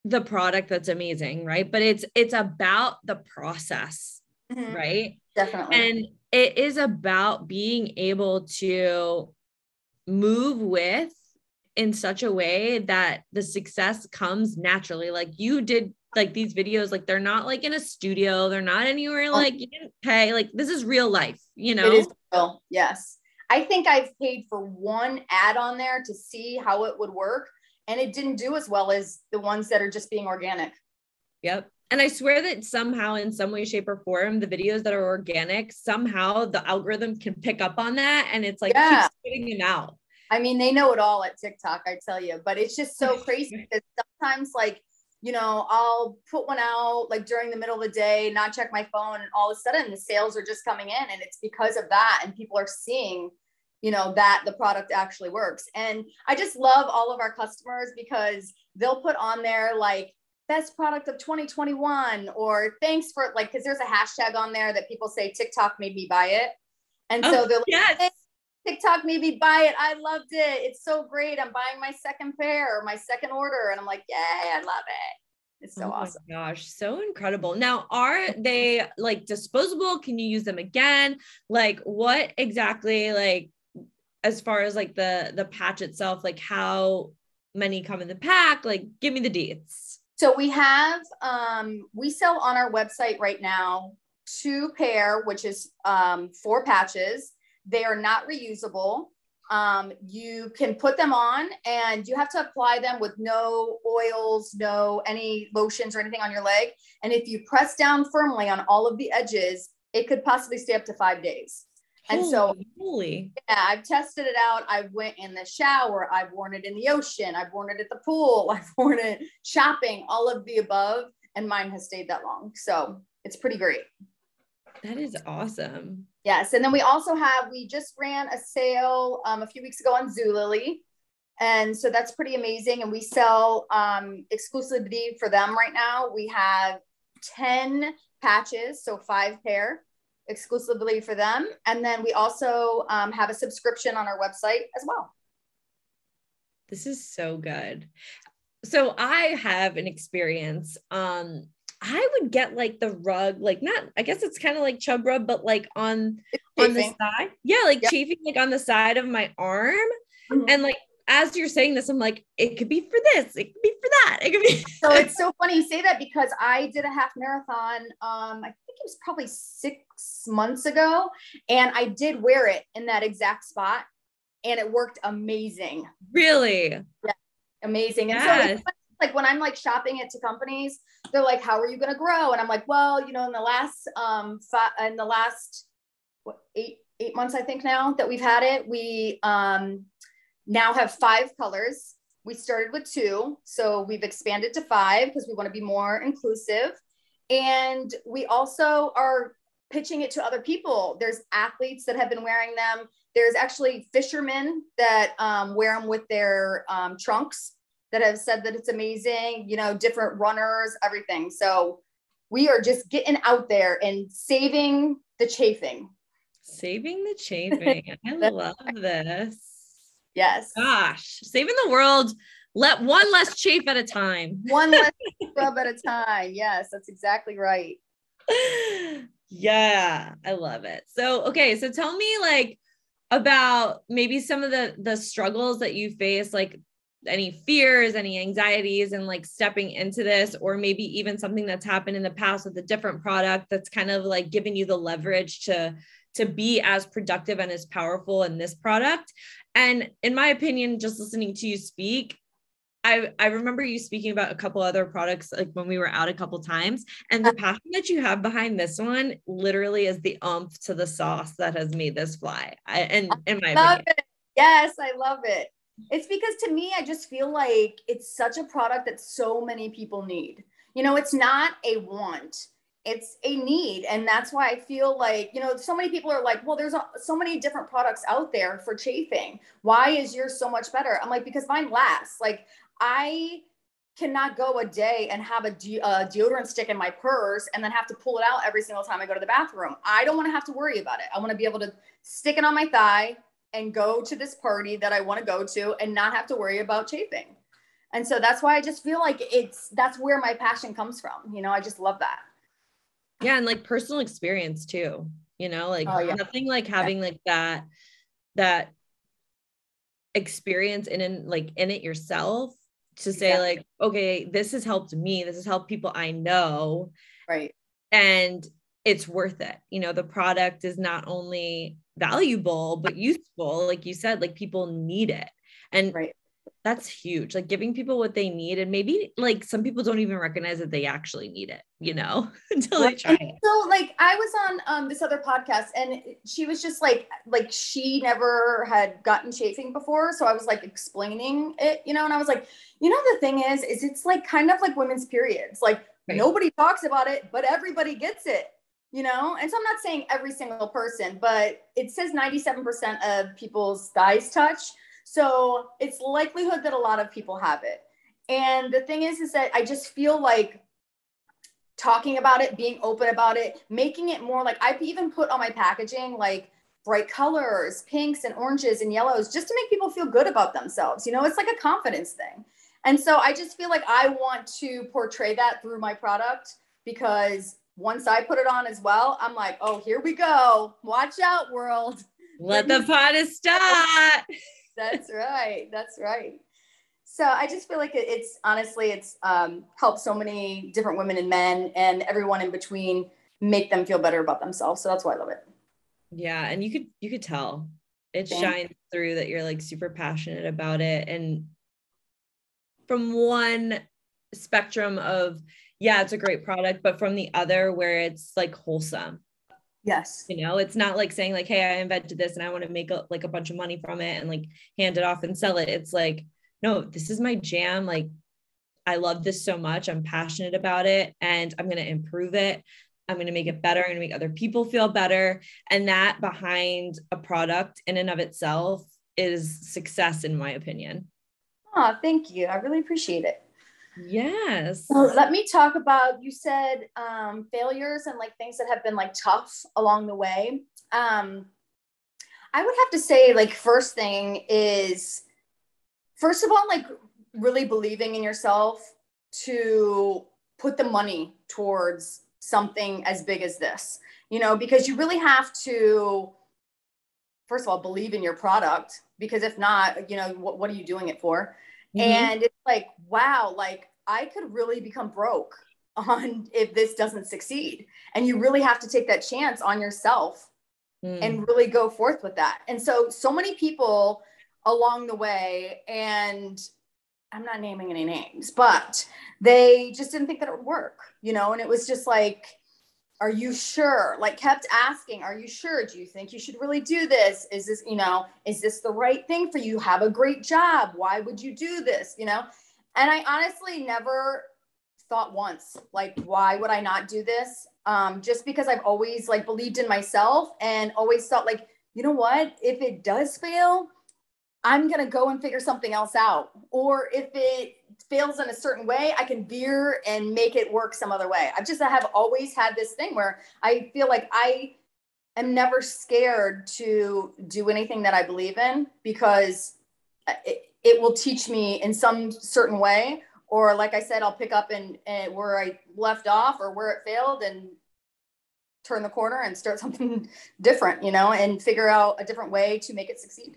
the product that's amazing right but it's it's about the process mm-hmm. right? Definitely. And it is about being able to move with in such a way that the success comes naturally. Like you did like these videos like they're not like in a studio. They're not anywhere oh. like you didn't pay. Like this is real life you know it is real yes. I think i've paid for one ad on there to see how it would work and it didn't do as well as the ones that are just being organic. Yep. And I swear that somehow, in some way, shape, or form, the videos that are organic, somehow the algorithm can pick up on that and it's like yeah. keeps spitting them out. I mean, they know it all at TikTok, I tell you, but it's just so crazy because sometimes, like, you know, I'll put one out like during the middle of the day, not check my phone, and all of a sudden the sales are just coming in. And it's because of that. And people are seeing, you know, that the product actually works. And I just love all of our customers because they'll put on there like best product of 2021 or thanks for like, because there's a hashtag on there that people say TikTok made me buy it. And so oh, they're like, yes. Hey, TikTok made me buy it. I loved it. It's so great. I'm buying my second pair or my second order. And I'm like, yay, I love it. It's so oh awesome. Gosh, so incredible. Now, are they like disposable? Can you use them again? Like what exactly like as far as like the the patch itself, like how many come in the pack? Like give me the deets. So we have um we sell on our website right now two pair, which is um four patches they are not reusable. Um, you can put them on and you have to apply them with no oils, no any lotions or anything on your leg. And if you press down firmly on all of the edges, it could possibly stay up to five days. And holy, so, holy. yeah, I've tested it out. i've went in the shower. I've worn it in the ocean. I've worn it at the pool. I've worn it shopping, all of the above. And mine has stayed that long. So it's pretty great. That is awesome. Yes. And then we also have, we just ran a sale um, a few weeks ago on Zulily. And so that's pretty amazing. And we sell um, exclusivity for them right now. We have 10 patches, so five pair exclusively for them. And then we also um, have a subscription on our website as well. This is so good. So I have an experience. Um, I would get like the rug, like not, I guess it's kind of like chub rub, but like on on the side. Yeah, like yep. chafing like on the side of my arm. Mm-hmm. And like as you're saying this, I'm like, it could be for this, it could be for that. It could be so it's so funny you say that because I did a half marathon. Um, I it was probably six months ago, and I did wear it in that exact spot, and it worked amazing. Really? Yeah, amazing. And yes. so like when I'm like shopping it to companies, they're like, "How are you going to grow?" And I'm like, "Well, you know, in the last um in the last what, eight eight months, I think now that we've had it, we um now have five colors. We started with two, so we've expanded to five because we want to be more inclusive, and we also are pitching it to other people. There's athletes that have been wearing them. There's actually fishermen that um, wear them with their um, trunks that have said that it's amazing, you know, different runners, everything. So we are just getting out there and saving the chafing. Saving the chafing. I love this. Yes. Gosh, saving the world. Let one less chafe at a time. One less scrub at a time. Yes, that's exactly right. Yeah, I love it. So, okay, so tell me like about maybe some of the the struggles that you face like any fears, any anxieties, and like stepping into this, or maybe even something that's happened in the past with a different product that's kind of like giving you the leverage to to be as productive and as powerful in this product. And in my opinion, just listening to you speak, I, I remember you speaking about a couple other products like when we were out a couple times and the uh-huh. passion that you have behind this one literally is the umph to the sauce that has made this fly I, and in my opinion. It. yes I love it it's because to me, I just feel like it's such a product that so many people need. You know, it's not a want, it's a need. And that's why I feel like, you know, so many people are like, well, there's so many different products out there for chafing. Why is yours so much better? I'm like, because mine lasts. Like, I cannot go a day and have a, de- a, deodorant stick in my purse and then have to pull it out every single time I go to the bathroom. I don't want to have to worry about it. I want to be able to stick it on my thigh, and go to this party that I want to go to and not have to worry about chafing. And so that's why I just feel like it's that's where my passion comes from. You know, I just love that. Yeah, and like personal experience too. You know, like oh, yeah. nothing like having yeah. like that that experience in, in like in it yourself to say exactly. like okay this has helped me. This has helped people i know. Right. And it's worth it. You know the product is not only valuable but useful like you said like people need it. And right. That's huge like giving people what they need and maybe like some people don't even recognize that they actually need it you know until they try it so like i was on um, this other podcast and she was just like like she never had gotten chafing before so i was like explaining it you know and i was like you know the thing is is it's like kind of like women's periods like right. nobody talks about it but everybody gets it you know and so i'm not saying every single person but it says 97% of people's thighs touch so it's likelihood that a lot of people have it. And the thing is, is that I just feel like talking about it, being open about it, making it more like I've even put on my packaging like bright colors, pinks and oranges and yellows, just to make people feel good about themselves. You know, it's like a confidence thing. And so I just feel like I want to portray that through my product because once I put it on as well, I'm like, oh, here we go. Watch out, world. Let the party start. That's right. That's right. So I just feel like it's honestly, it's um, helped so many different women and men and everyone in between make them feel better about themselves. So that's why I love it. Yeah. And you could, you could tell it Thanks. shines through that you're like super passionate about it. And from one spectrum of, yeah, it's a great product, but from the other where it's like wholesome Yes. You know, it's not like saying like, Hey, I invented this and I want to make a, like a bunch of money from it and like hand it off and sell it. It's like, no, this is my jam. Like, I love this so much. I'm passionate about it and I'm going to improve it. I'm going to make it better. I'm going to make other people feel better. And that behind a product in and of itself is success, in my opinion. Oh, thank you. I really appreciate it. Yes. So let me talk about you said um, failures and like things that have been like tough along the way. Um, I would have to say, like, first thing is, first of all, like, really believing in yourself to put the money towards something as big as this, you know, because you really have to, first of all, believe in your product, because if not, you know, what, what are you doing it for? Mm-hmm. And it's like, wow, like I could really become broke on if this doesn't succeed. And you really have to take that chance on yourself mm. and really go forth with that. And so, so many people along the way, and I'm not naming any names, but they just didn't think that it would work, you know? And it was just like, are you sure? Like kept asking, are you sure? Do you think you should really do this? Is this, you know, is this the right thing for you? Have a great job. Why would you do this? You know? And I honestly never thought once, like, why would I not do this? Um, just because I've always like believed in myself and always thought like, you know what, if it does fail, I'm gonna go and figure something else out. Or if it fails in a certain way, I can veer and make it work some other way. I've just I have always had this thing where I feel like I am never scared to do anything that I believe in because it, it will teach me in some certain way. Or like I said, I'll pick up and, and where I left off or where it failed and turn the corner and start something different, you know, and figure out a different way to make it succeed.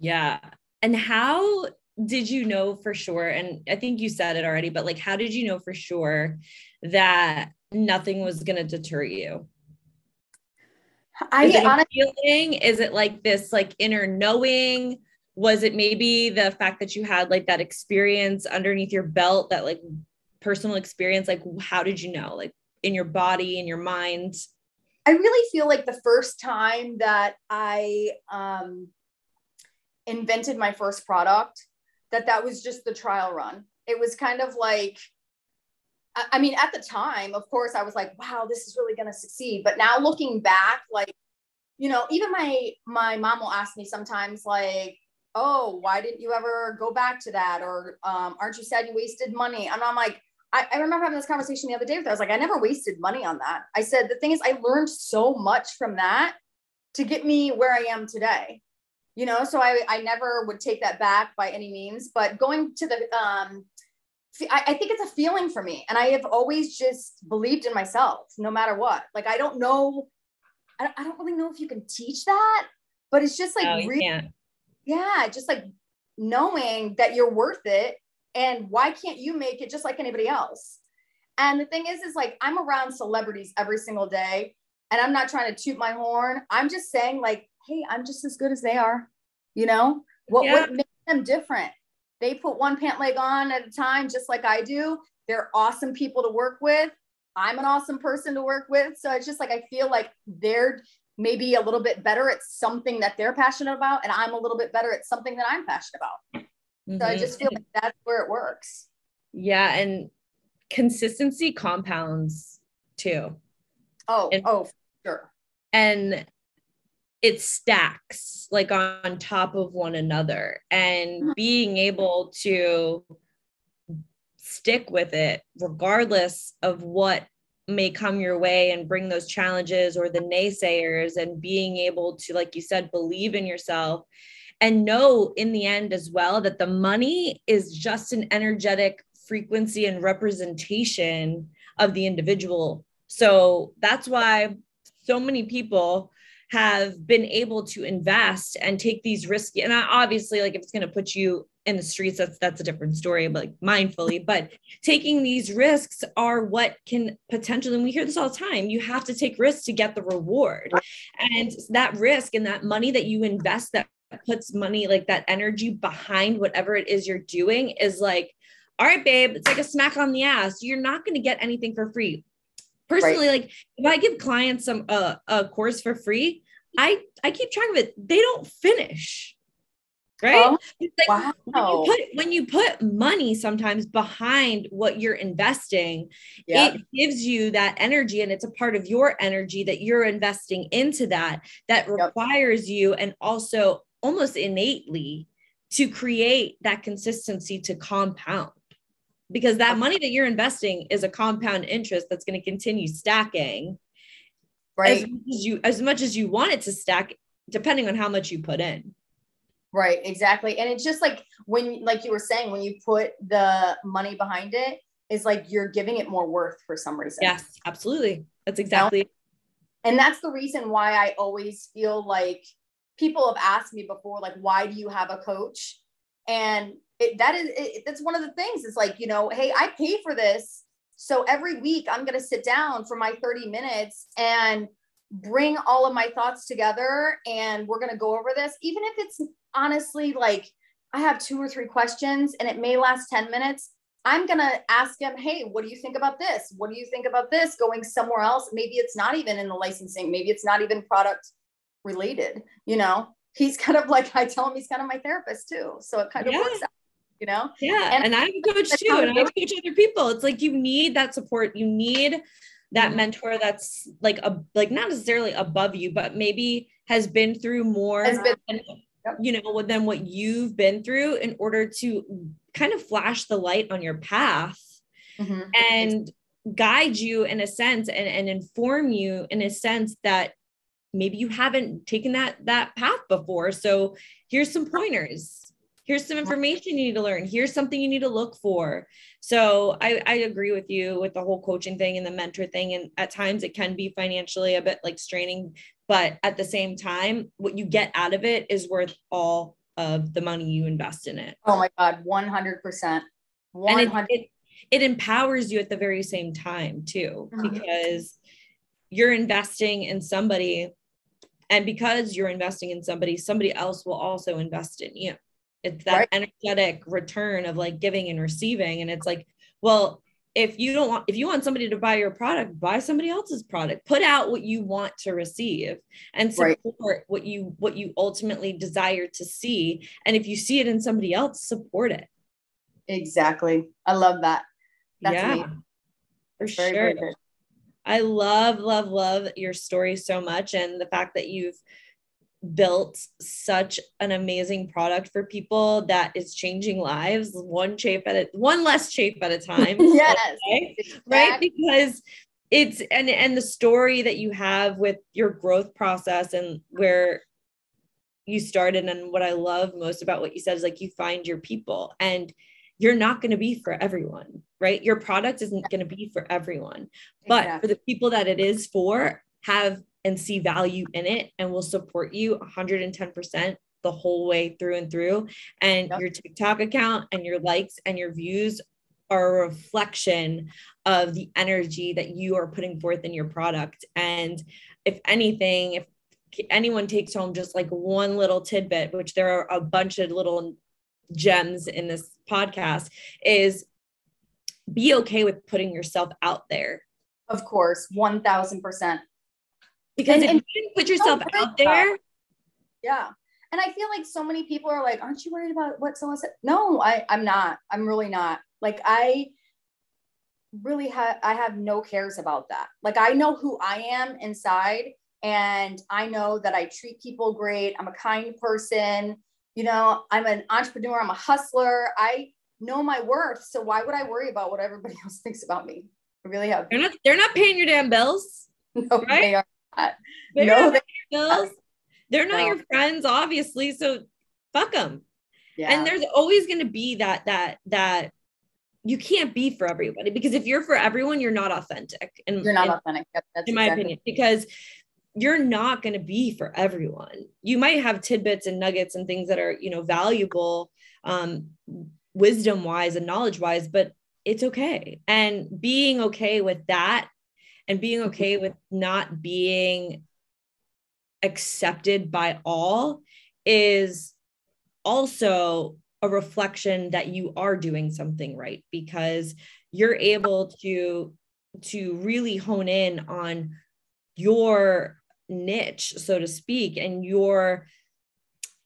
Yeah. And how did you know for sure? And I think you said it already, but like, how did you know for sure that nothing was going to deter you? I is it honestly, feeling? Is it like this like inner knowing? Was it maybe the fact that you had like that experience underneath your belt, that like personal experience? Like, how did you know? Like in your body, in your mind? I really feel like the first time that I um, invented my first product, that that was just the trial run. It was kind of like, I mean, at the time, of course, I was like, wow, this is really going to succeed. But now looking back, like, you know, even my my mom will ask me sometimes, like, oh, why didn't you ever go back to that? Or um, aren't you sad you wasted money? And I'm like, I, I remember having this conversation the other day with her. I was like, I never wasted money on that. I said, the thing is, I learned so much from that to get me where I am today you know so i i never would take that back by any means but going to the um I, I think it's a feeling for me and i have always just believed in myself no matter what. Like i don't know i, I don't really know if you can teach that but it's just like really, yeah just like knowing that you're worth it and why can't you make it just like anybody else? And the thing is is like i'm around celebrities every single day and i'm not trying to toot my horn. I'm just saying like hey, I'm just as good as they are. You know, what, yeah. what makes them different? They put one pant leg on at a time, just like I do. They're awesome people to work with. I'm an awesome person to work with. So it's just like I feel like they're maybe a little bit better at something that they're passionate about, and I'm a little bit better at something that I'm passionate about. Mm-hmm. So I just feel like that's where it works. Yeah. And consistency compounds too. Oh, and, oh, sure. And it stacks like on top of one another and mm-hmm. being able to stick with it regardless of what may come your way and bring those challenges or the naysayers and being able to like you said believe in yourself and know in the end as well that the money is just an energetic frequency and representation of the individual so that's why so many people have been able to invest and take these risky and obviously like if it's going to put you in the streets that's that's a different story but like mindfully but taking these risks are what can potentially and we hear this all the time you have to take risks to get the reward. And that risk and that money that you invest that puts money like that energy behind whatever it is you're doing is like all right babe it's like a smack on the ass. You're not going to get anything for free personally right. like if i give clients some uh, a course for free I I keep track of it. They don't finish. Right? Oh, like wow. When you, put, when you put money sometimes behind what you're investing, yep. it gives you that energy and it's a part of your energy that you're investing into that that requires yep. you and also almost innately to create that consistency to compound because that money that you're investing is a compound interest that's going to continue stacking. Right. as much as you as much as you want it to stack depending on how much you put in. Right exactly and it's just like when like you were saying when you put the money behind it is like you're giving it more worth for some reason. Yes absolutely that's exactly you know? and that's the reason why i always feel like people have asked me before like why do you have a coach? And it, that is it, that's one of the things it's like you know hey i pay for this so every week I'm going to sit down for my 30 minutes and bring all of my thoughts together and we're going to go over this, even if it's honestly like I have two or three questions and it may last 10 minutes. I'm going to ask him, hey, what do you think about this? What do you think about this going somewhere else? Maybe it's not even in the licensing, maybe it's not even product related, you know? He's kind of like, I tell him he's kind of my therapist too. So it kind of yeah. works out you know? Yeah. And, and I'm a coach too. And I coach other people. It's like you need that support. You need that mm-hmm. mentor that's like a like not necessarily above you, but maybe has been through more been, than, yep. you know than what you've been through in order to kind of flash the light on your path mm-hmm. and guide you in a sense and, and inform you in a sense that maybe you haven't taken that that path before so here's some pointers here's some information you need to learn. Here's something you need to look for. So I, I agree with you with the whole coaching thing and the mentor thing. And at times it can be financially a bit like straining but at the same time what you get out of it is worth all of the money you invest in it. Oh my god 100% 100 and it, it, it empowers you at the very same time too mm-hmm. because you're investing in somebody and because you're investing in somebody somebody else will also invest in you it's that right. energetic return of like giving and receiving. And it's like, well, if you don't want if you want somebody to buy your product buy somebody else's product put out what you want to receive and support right. what you what you ultimately desire to see and if you see it in somebody else support it exactly i love that That's yeah amazing. for very, sure very i love love love your story so much and the fact that you've built such an amazing product for people that is changing lives one chafe at a one less chafe at a time yes okay? right because it's and and the story that you have with your growth process and where you started and what i love most about what you said is like you find your people and you're not going to be for everyone right your product isn't going to be for everyone but exactly. for the people that it is for have and see value in it and will support you 110% the whole way through and through. And yep. your TikTok account and your likes and your views are a reflection of the energy that you are putting forth in your product. And if anything, if anyone takes home just like one little tidbit, which there are a bunch of little gems in this podcast is be okay with putting yourself out there. Of course, 1000%. Because and, if and you didn't put yourself out there, yeah. And I feel like so many people are like, aren't you worried about what someone said? No, I, I'm not. I'm really not. Like I really have I have no cares about that. Like I know who I am inside and I know that I treat people great. I'm a kind person. You know, I'm an entrepreneur, I'm a hustler. I know my worth. So why would I worry about what everybody else thinks about me? I really have. They're not, they're not paying your damn bills. No, right? they are. They're no, not they bills. They're not no. your friends, obviously. So fuck them. Yeah. And there's always going to be that, that, that you can't be for everybody because if you're for everyone, you're not authentic. And you're not authentic. That's in my opinion, because you're not going to be for everyone. You might have tidbits and nuggets and things that are, you know, valuable, um, wisdom wise and knowledge wise, but it's okay. And being okay with that and being okay mm-hmm. with not being accepted by all is also a reflection that you are doing something right because you're able to to really hone in on your niche, so to speak, and your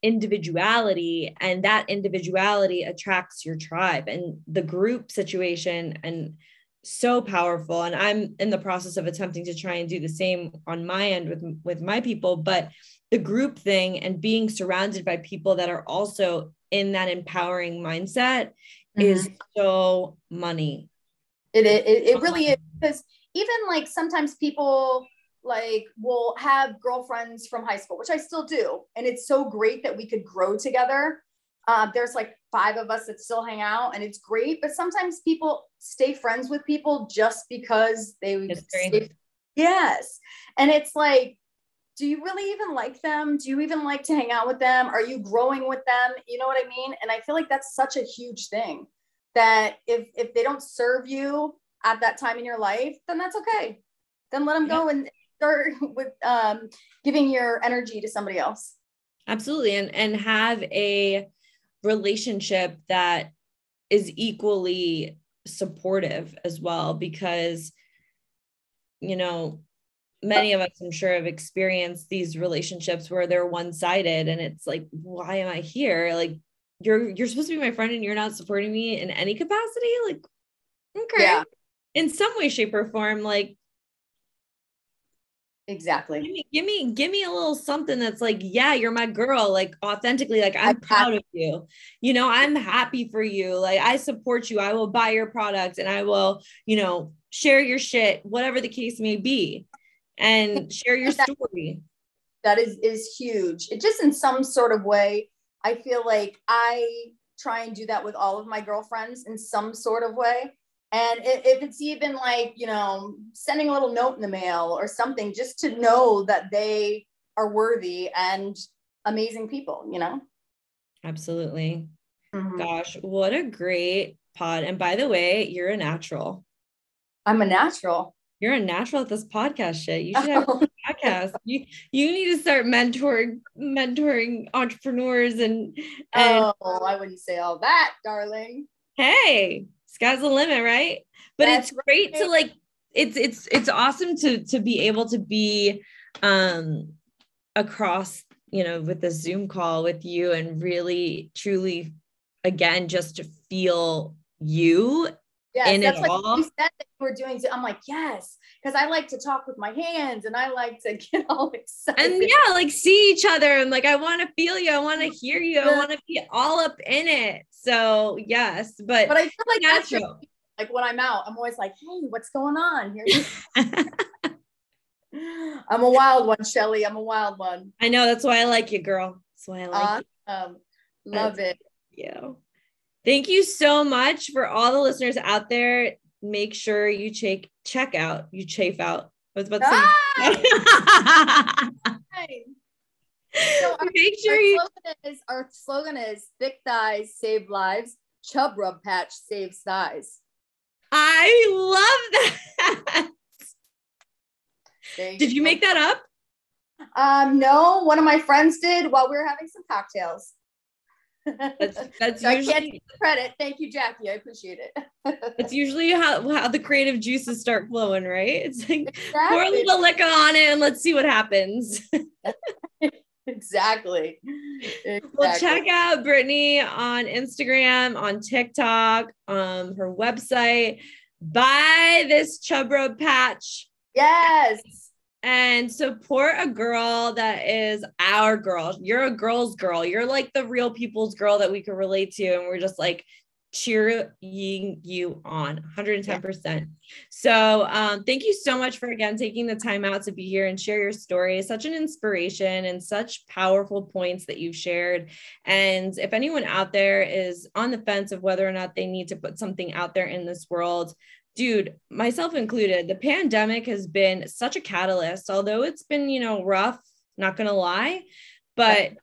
individuality and that individuality attracts your tribe and the group situation and so powerful and i'm in the process of attempting to try and do the same on my end with with my people but the group thing and being surrounded by people that are also in that empowering mindset mm-hmm. is so money it, it, it really is because even like sometimes people like will have girlfriends from high school, which I still do. And it's so great that we could grow together. Uh, there's like five of us that still hang out and it's great. But sometimes people stay friends with people just because they stay, yes. And it's like, do you really even like them? Do you even like to hang out with them? Are you growing with them? You know what I mean? And I feel like that's such a huge thing that if if they don't serve you at that time in your life, then that's okay. Then let them go and start with um, giving your energy to somebody else absolutely and and have a relationship that is equally supportive as well because you know many of us i'm sure have experienced these relationships where they're one-sided and it's like why am i here? Like you're you're supposed to be my friend and you're not supporting me in any capacity? Like okay. Yeah. in some way shape or form like Exactly. Give me, give me, give me a little something that's like, yeah, you're my girl. Like authentically, like I'm, I'm proud happy. of you. You know, I'm happy for you. Like I support you. I will buy your products and I will, you know, share your shit, whatever the case may be, and share your story. That is is huge. It just in some sort of way, I feel like I try and do that with all of my girlfriends in some sort of way and if it's even like, you know, sending a little note in the mail or something, just to know that they are worthy and amazing people, you know? Absolutely. Mm-hmm. Gosh, what a great pod. And by the way, you're a natural. I'm a natural. You're a natural at this podcast shit. You should have oh. a podcast. You you need to start mentoring mentoring entrepreneurs and, and Oh, I wouldn't say all that, darling. Hey, sky's the limit, right? But That's it's great right. to like it's it's it's awesome to to be able to be um across you know with the zoom call with you and really truly again just to feel you yeah that's like all. you said that you were doing i'm like yes because i like to talk with my hands and i like to get all excited and yeah like see each other and like i want to feel you i want to hear you i want to be all up in it so yes, but but I feel like natural. Just, like when I'm out, I'm always like, hey, what's going on? Here I'm a wild one, Shelly. I'm a wild one. I know that's why I like you, girl. That's why I like awesome. you. Love that's, it. You. Thank you so much for all the listeners out there. Make sure you check check out, you chafe out. I was about to say. So our, Make sure our you slogan is our slogan is thick thighs save lives, chub rub patch saves thighs. I love that. Did you make that up? Um, no, one of my friends did while we were having some cocktails. That's that's I usually can't take credit. Thank you, Jackie. I appreciate it. it's usually how how the creative juices start flowing, right? It's like pour a little liquor on it and let's see what happens. exactly. Well, Exactly. check out Brittany on Instagram, on TikTok, um, her website. Buy this Chub Rub patch Yes. And support a girl that is our girl. You're a girl's girl. You're like the real people's girl that we can relate to. And we're just like cheering you on 110%. So um, thank you so much for again taking the time out to be here and share your story. Such an inspiration and such powerful points that you've shared. And if anyone out there is on the fence of whether or not they need to put something out there in this world, dude, myself included, the pandemic has been such a catalyst, although it's been, you know, rough, not going to lie. But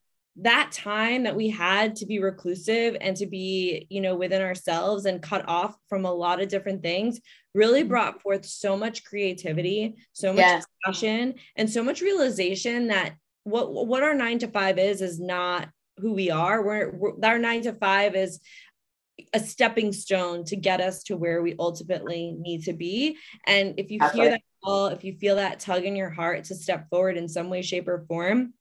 that time that we had to be reclusive and to be, you know, within ourselves and cut off from a lot of different things really Mhm. brought forth so much creativity, so much Yes. passion, and so much realization that what what our nine to five is is not who we are. We're, we're our nine to five is a stepping stone to get us to where we ultimately need to be. And if you That's hear right. that call, if you feel that tug in your heart to step forward in some way, shape, or form,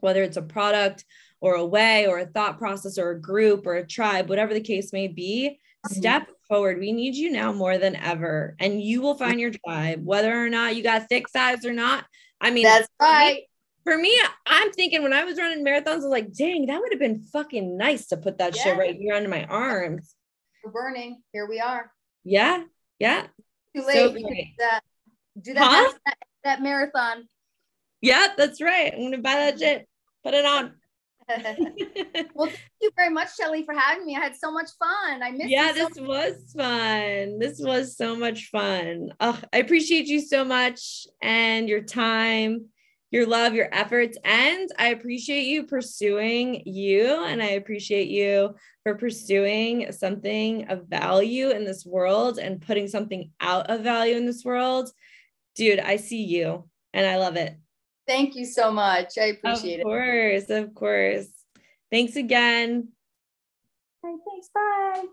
whether it's a product or a way or a thought process or a group or a tribe, whatever the case may be, Mhm. step forward. We need you now more than ever. And you will find your tribe, whether or not you got thick thighs or not. I mean, That's right. For me, I'm thinking when I was running marathons, I was like, dang, that would have been fucking nice to put that Yeah. shit right here under my arms. We're burning. Here we are. Yeah. Yeah. Too So late. we could uh, do that. Huh? that, that marathon. Yeah. That's right. I'm going to buy that mm-hmm. shit. Put it on. well, thank you very much, Shelly, for having me. I had so much fun. I missed yeah, you so this was fun. This was so much fun. Ugh, I appreciate you so much and your time, your love, your efforts, and I appreciate you pursuing you. And I appreciate you for pursuing something of value in this world and putting something out of value in this world. Dude, I see you and I love it. Thank you so much. I appreciate it. of course, of course. Thanks again. it. Thanks. Bye.